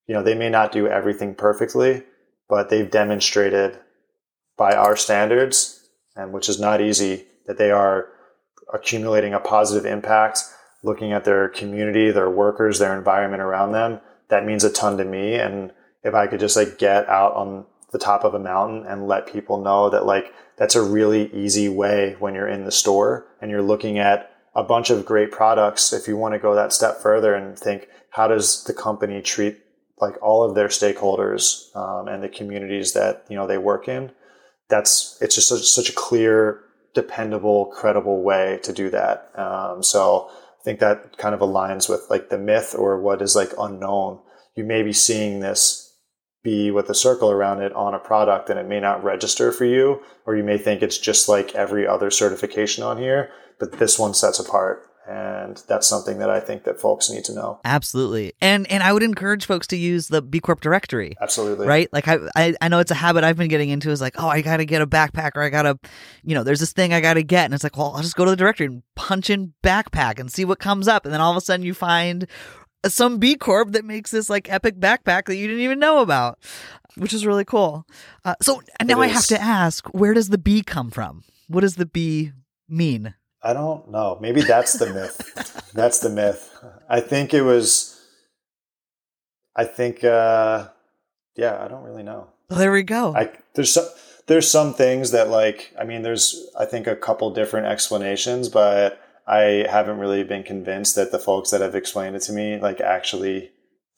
you know, they may not do everything perfectly, but they've demonstrated by our standards, and which is not easy, that they are accumulating a positive impact, looking at their community, their workers, their environment around them, that means a ton to me. And if I could just like get out on the top of a mountain and let people know that like that's a really easy way when you're in the store and you're looking at a bunch of great products. If you want to go that step further and think, how does the company treat like all of their stakeholders um, and the communities that you know they work in? That's it's just such, such a clear, dependable, credible way to do that. Um, so I think that kind of aligns with like the myth or what is like unknown. You may B seeing this be with a circle around it on a product and it may not register for you, or you may think it's just like every other certification on here, but this one sets apart. And that's something that I think that folks need to know. Absolutely. And and I would encourage folks to use the B Corp directory. Absolutely. Right? Like I, I I know it's a habit I've been getting into is like, oh, I gotta get a backpack or I gotta you know, there's this thing I gotta get. And it's like, well, I'll just go to the directory and punch in backpack and see what comes up. And then all of a sudden you find some B Corp that makes this like epic backpack that you didn't even know about, which is really cool. Uh, so now I have to ask, where does the B come from? What does the B mean? I don't know. Maybe that's the myth. that's the myth. I think it was. I think, uh, yeah, I don't really know. Well, there we go. I there's some there's some things that like I mean there's I think a couple different explanations, but I haven't really been convinced that the folks that have explained it to me, like actually,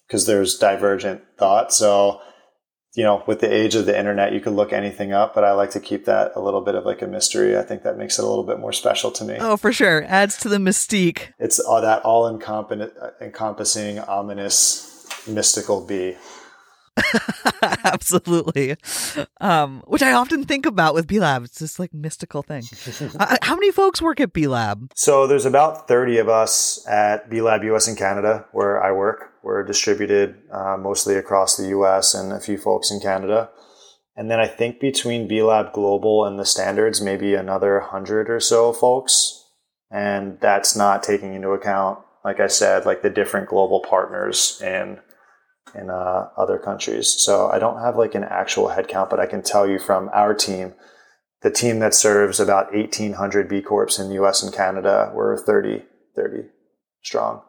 because there's divergent thought. So, you know, with the age of the internet, you could look anything up, but I like to keep that a little bit of like a mystery. I think that makes it a little bit more special to me. Oh, for sure. Adds to the mystique. It's all that all encompassing, ominous, mystical B. Absolutely. Um, which I often think about with B Lab. It's this like mystical thing. uh, how many folks work at B Lab? So there's about 30 of us at B Lab US and Canada where I work. We're distributed uh, mostly across the US and a few folks in Canada. And then I think between B Lab Global and the standards, maybe another 100 or so folks. And that's not taking into account, like I said, like the different global partners and in uh, other countries. So I don't have like an actual headcount, but I can tell you from our team, the team that serves about 1,800 B Corps in the US and Canada, we're 30, 30 strong.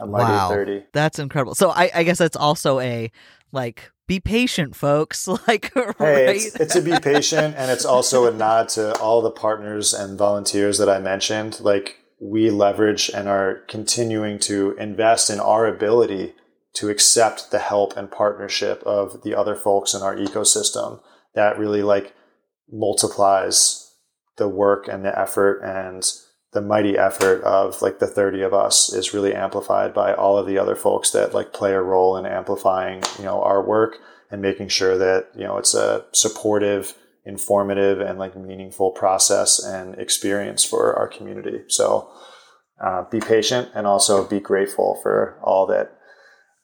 wow. 30. That's incredible. So I, I guess that's also a like be patient, folks. Like, hey, right? it's, it's a be patient, and it's also a nod to all the partners and volunteers that I mentioned. Like, we leverage and are continuing to invest in our ability to accept the help and partnership of the other folks in our ecosystem. That really like multiplies the work and the effort and the mighty effort of like the 30 of us is really amplified by all of the other folks that like play a role in amplifying you know our work and making sure that you know it's a supportive informative and like meaningful process and experience for our community. So uh, be patient and also be grateful for all that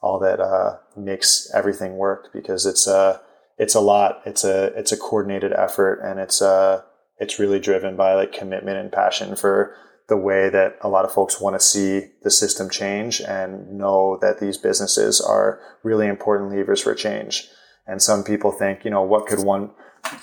all that uh, makes everything work because it's a it's a lot. It's a it's a coordinated effort and it's uh it's really driven by like commitment and passion for the way that a lot of folks want to see the system change and know that these businesses are really important levers for change. And some people think, you know, what could one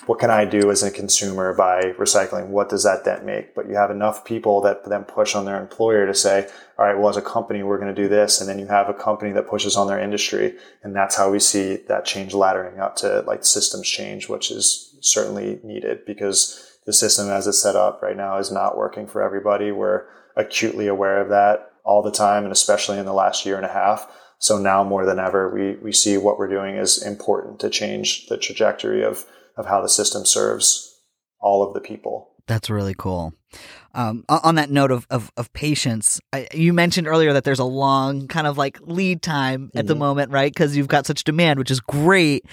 what can I do as a consumer by recycling? What does that then make? But you have enough people that then push on their employer to say, all right, well, as a company, we're going to do this. And then you have a company that pushes on their industry. And that's how we see that change laddering up to like systems change, which is certainly needed because the system as it's set up right now is not working for everybody. We're acutely aware of that all the time. And especially in the last year and a half. So now more than ever, we, we see what we're doing is important to change the trajectory of of how the system serves all of the people. That's really cool. Um, on that note of, of, of patience, I, you mentioned earlier that there's a long kind of like lead time at mm-hmm. the moment, right? Because you've got such demand, which is great.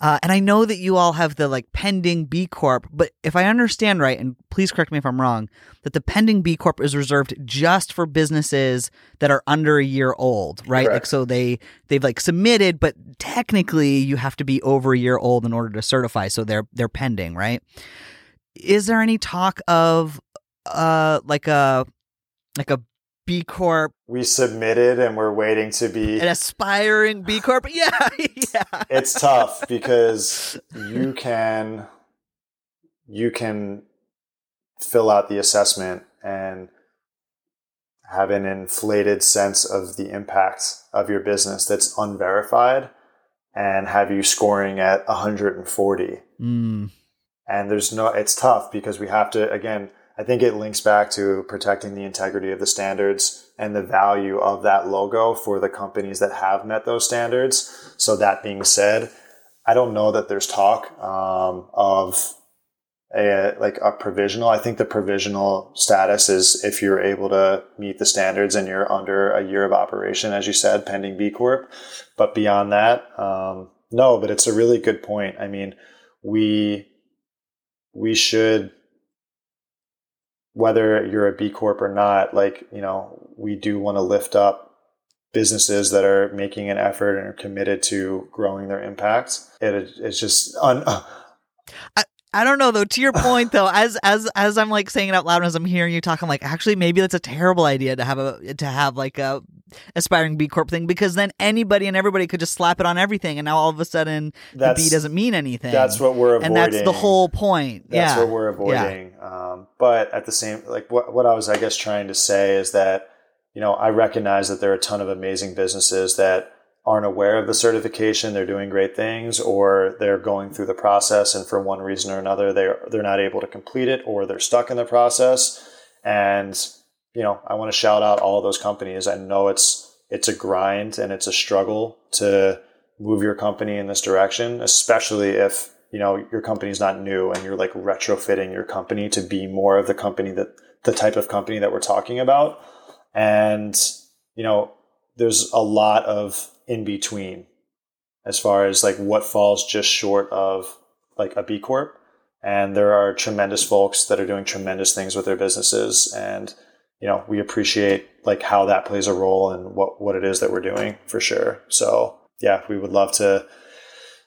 Uh, and I know that you all have the like pending B Corp, but if I understand right, and please correct me if I'm wrong, that the pending B Corp is reserved just for businesses that are under a year old, right? Correct. Like so they they've like submitted, but technically you have to be over a year old in order to certify. So they're they're pending, right? Is there any talk of uh like a like a B Corp. We submitted and we're waiting to be an aspiring B Corp. Yeah, yeah. It's tough because you can you can fill out the assessment and have an inflated sense of the impact of your business that's unverified and have you scoring at 140. Mm. And there's no, it's tough because we have to, again, I think it links back to protecting the integrity of the standards and the value of that logo for the companies that have met those standards. So that being said, I don't know that there's talk um, of a like a provisional. I think the provisional status is if you're able to meet the standards and you're under a year of operation, as you said, pending B Corp. But beyond that, um, no. But it's a really good point. I mean, we we should whether you're a B Corp or not, like, you know, we do want to lift up businesses that are making an effort and are committed to growing their impact. It, it's just un, uh, I, I don't know though. To your point though, as as as I'm like saying it out loud as I'm hearing you talk, I'm like, actually, maybe that's a terrible idea to have a to have like a aspiring B Corp thing because then anybody and everybody could just slap it on everything, and now all of a sudden that's, the B doesn't mean anything. That's what we're avoiding, and that's the whole point. That's yeah. what we're avoiding. Yeah. Um, but at the same, like what what I was, I guess, trying to say is that you know I recognize that there are a ton of amazing businesses that aren't aware of the certification, they're doing great things, or they're going through the process and for one reason or another they're they're not able to complete it or they're stuck in the process. And you know, I want to shout out all those companies. I know it's it's a grind and it's a struggle to move your company in this direction, especially if you know your company's not new and you're like retrofitting your company to be more of the company that the type of company that we're talking about. And you know, there's a lot of in between as far as like what falls just short of like a B Corp. And there are tremendous folks that are doing tremendous things with their businesses. And, you know, we appreciate like how that plays a role in what, what it is that we're doing for sure. So yeah, we would love to,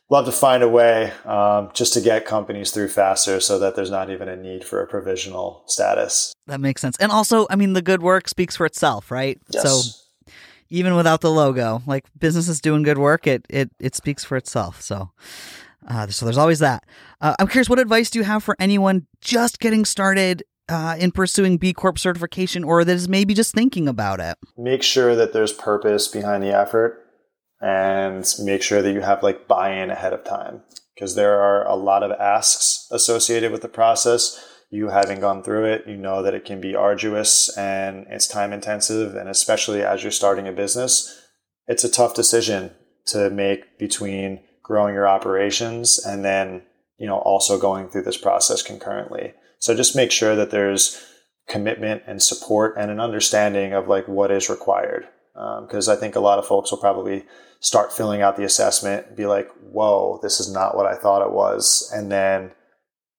love to find a way um, just to get companies through faster so that there's not even a need for a provisional status. That makes sense. And also, I mean, the good work speaks for itself, right? Yes. So even without the logo. Like businesses doing good work, it it it speaks for itself. So. Uh, so there's always that. Uh, I'm curious, what advice do you have for anyone just getting started uh, in pursuing B Corp certification, or that is maybe just thinking about it? Make sure that there's purpose behind the effort, and make sure that you have like buy-in ahead of time, because there are a lot of asks associated with the process you having gone through it, you know that it can be arduous and it's time intensive. And especially as you're starting a business, it's a tough decision to make between growing your operations and then, you know, also going through this process concurrently. So just make sure that there's commitment and support and an understanding of like what is required. Because um, I think a lot of folks will probably start filling out the assessment, be like, whoa, this is not what I thought it was. And then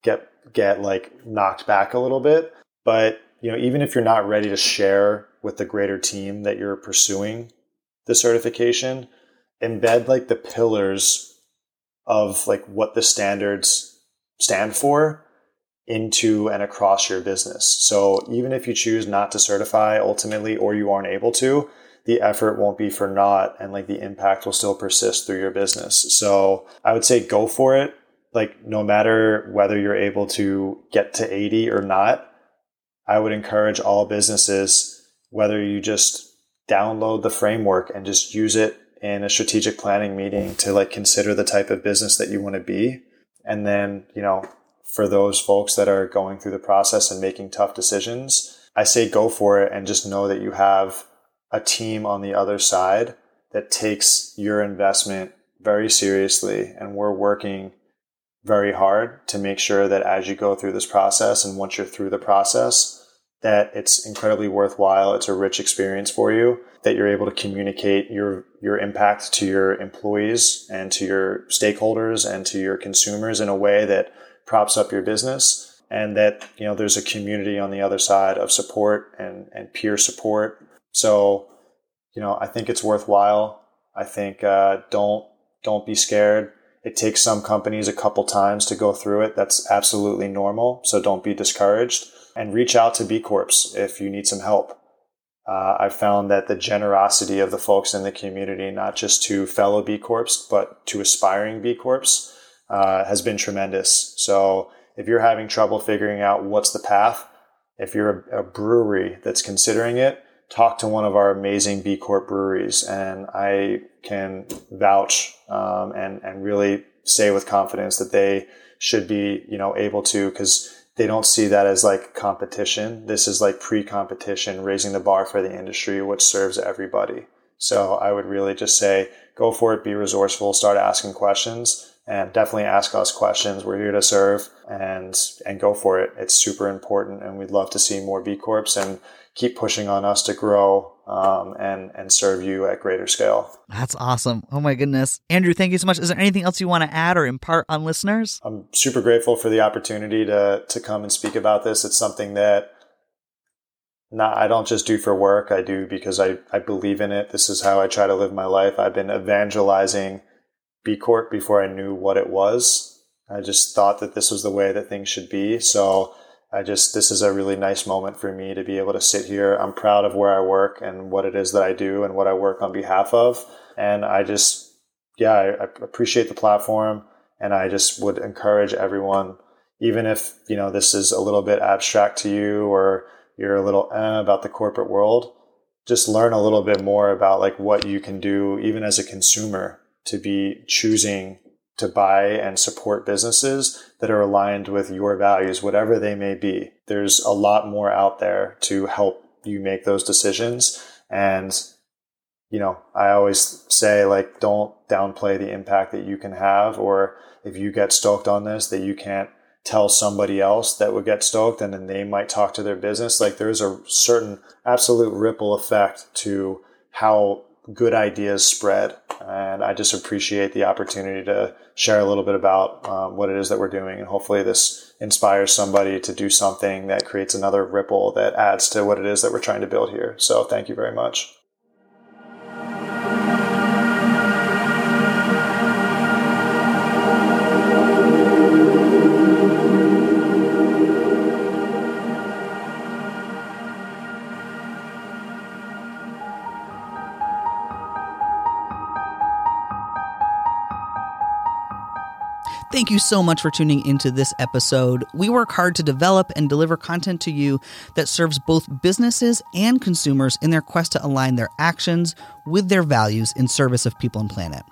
get get like knocked back a little bit. But, you know, even if you're not ready to share with the greater team that you're pursuing the certification, embed like the pillars of like what the standards stand for into and across your business. So even if you choose not to certify ultimately or you aren't able to, the effort won't be for naught and like the impact will still persist through your business. So I would say go for it like no matter whether you're able to get to 80 or not, I would encourage all businesses, whether you just download the framework and just use it in a strategic planning meeting to like consider the type of business that you want to be. And then, you know, for those folks that are going through the process and making tough decisions, I say go for it and just know that you have a team on the other side that takes your investment very seriously. And we're working very hard to make sure that as you go through this process and once you're through the process, that it's incredibly worthwhile. It's a rich experience for you that you're able to communicate your, your impact to your employees and to your stakeholders and to your consumers in a way that props up your business and that, you know, there's a community on the other side of support and, and peer support. So, you know, I think it's worthwhile. I think, uh, don't, don't be scared it takes some companies a couple times to go through it. That's absolutely normal. So don't be discouraged and reach out to B Corps if you need some help. Uh, I've found that the generosity of the folks in the community, not just to fellow B Corps, but to aspiring B Corps, uh, has been tremendous. So if you're having trouble figuring out what's the path, if you're a, a brewery that's considering it, talk to one of our amazing B Corp breweries, and I can vouch um, and and really say with confidence that they should be you know able to because they don't see that as like competition. This is like pre-competition, raising the bar for the industry, which serves everybody. So I would really just say go for it, be resourceful, start asking questions and definitely ask us questions. We're here to serve and and go for it. It's super important, and we'd love to see more B Corps and keep pushing on us to grow um, and and serve you at greater scale. That's awesome. Oh my goodness, Andrew, thank you so much. Is there anything else you want to add or impart on listeners? I'm super grateful for the opportunity to to come and speak about this. It's something that not I don't just do for work. I do because I I believe in it. This is how I try to live my life. I've been evangelizing B Corp before I knew what it was. I just thought that this was the way that things should be. So I just, this is a really nice moment for me to be able to sit here. I'm proud of where I work and what it is that I do and what I work on behalf of. And I just, yeah, I, I appreciate the platform and I just would encourage everyone, even if, you know, this is a little bit abstract to you or you're a little eh about the corporate world, just learn a little bit more about like what you can do even as a consumer to be choosing to buy and support businesses that are aligned with your values, whatever they may be. There's a lot more out there to help you make those decisions. And, you know, I always say, like, don't downplay the impact that you can have, or if you get stoked on this, that you can't tell somebody else that would get stoked and then they might talk to their business. Like, there's a certain absolute ripple effect to how good ideas spread. And I just appreciate the opportunity to share a little bit about um, what it is that we're doing. And hopefully, this inspires somebody to do something that creates another ripple that adds to what it is that we're trying to build here. So, thank you very much. Thank you so much for tuning into this episode. We work hard to develop and deliver content to you that serves both businesses and consumers in their quest to align their actions with their values in service of people and planet.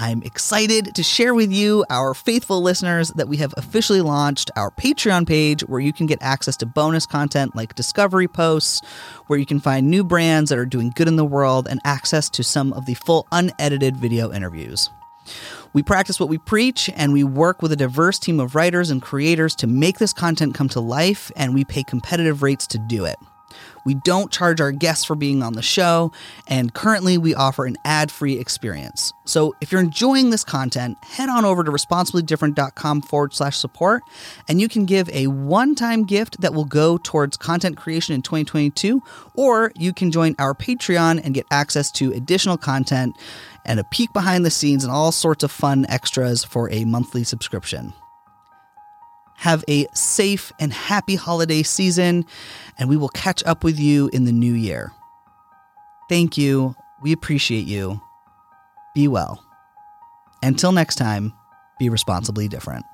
I'm excited to share with you, our faithful listeners, that we have officially launched our Patreon page where you can get access to bonus content like discovery posts, where you can find new brands that are doing good in the world, and access to some of the full unedited video interviews. We practice what we preach, and we work with a diverse team of writers and creators to make this content come to life, and we pay competitive rates to do it. We don't charge our guests for being on the show, and currently we offer an ad free experience. So if you're enjoying this content, head on over to responsiblydifferent.com forward slash support, and you can give a one time gift that will go towards content creation in 2022, or you can join our Patreon and get access to additional content and a peek behind the scenes and all sorts of fun extras for a monthly subscription. Have a safe and happy holiday season, and we will catch up with you in the new year. Thank you. We appreciate you. Be well. Until next time, be responsibly different.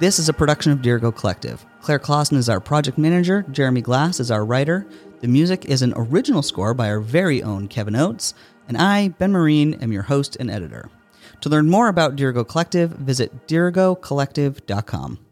This is a production of Dirigo Collective. Claire Clausen is our project manager, Jeremy Glass is our writer. The music is an original score by our very own Kevin Oates, and I, Ben Marine, am your host and editor. To learn more about Dirigo Collective, visit dirigocollective.com.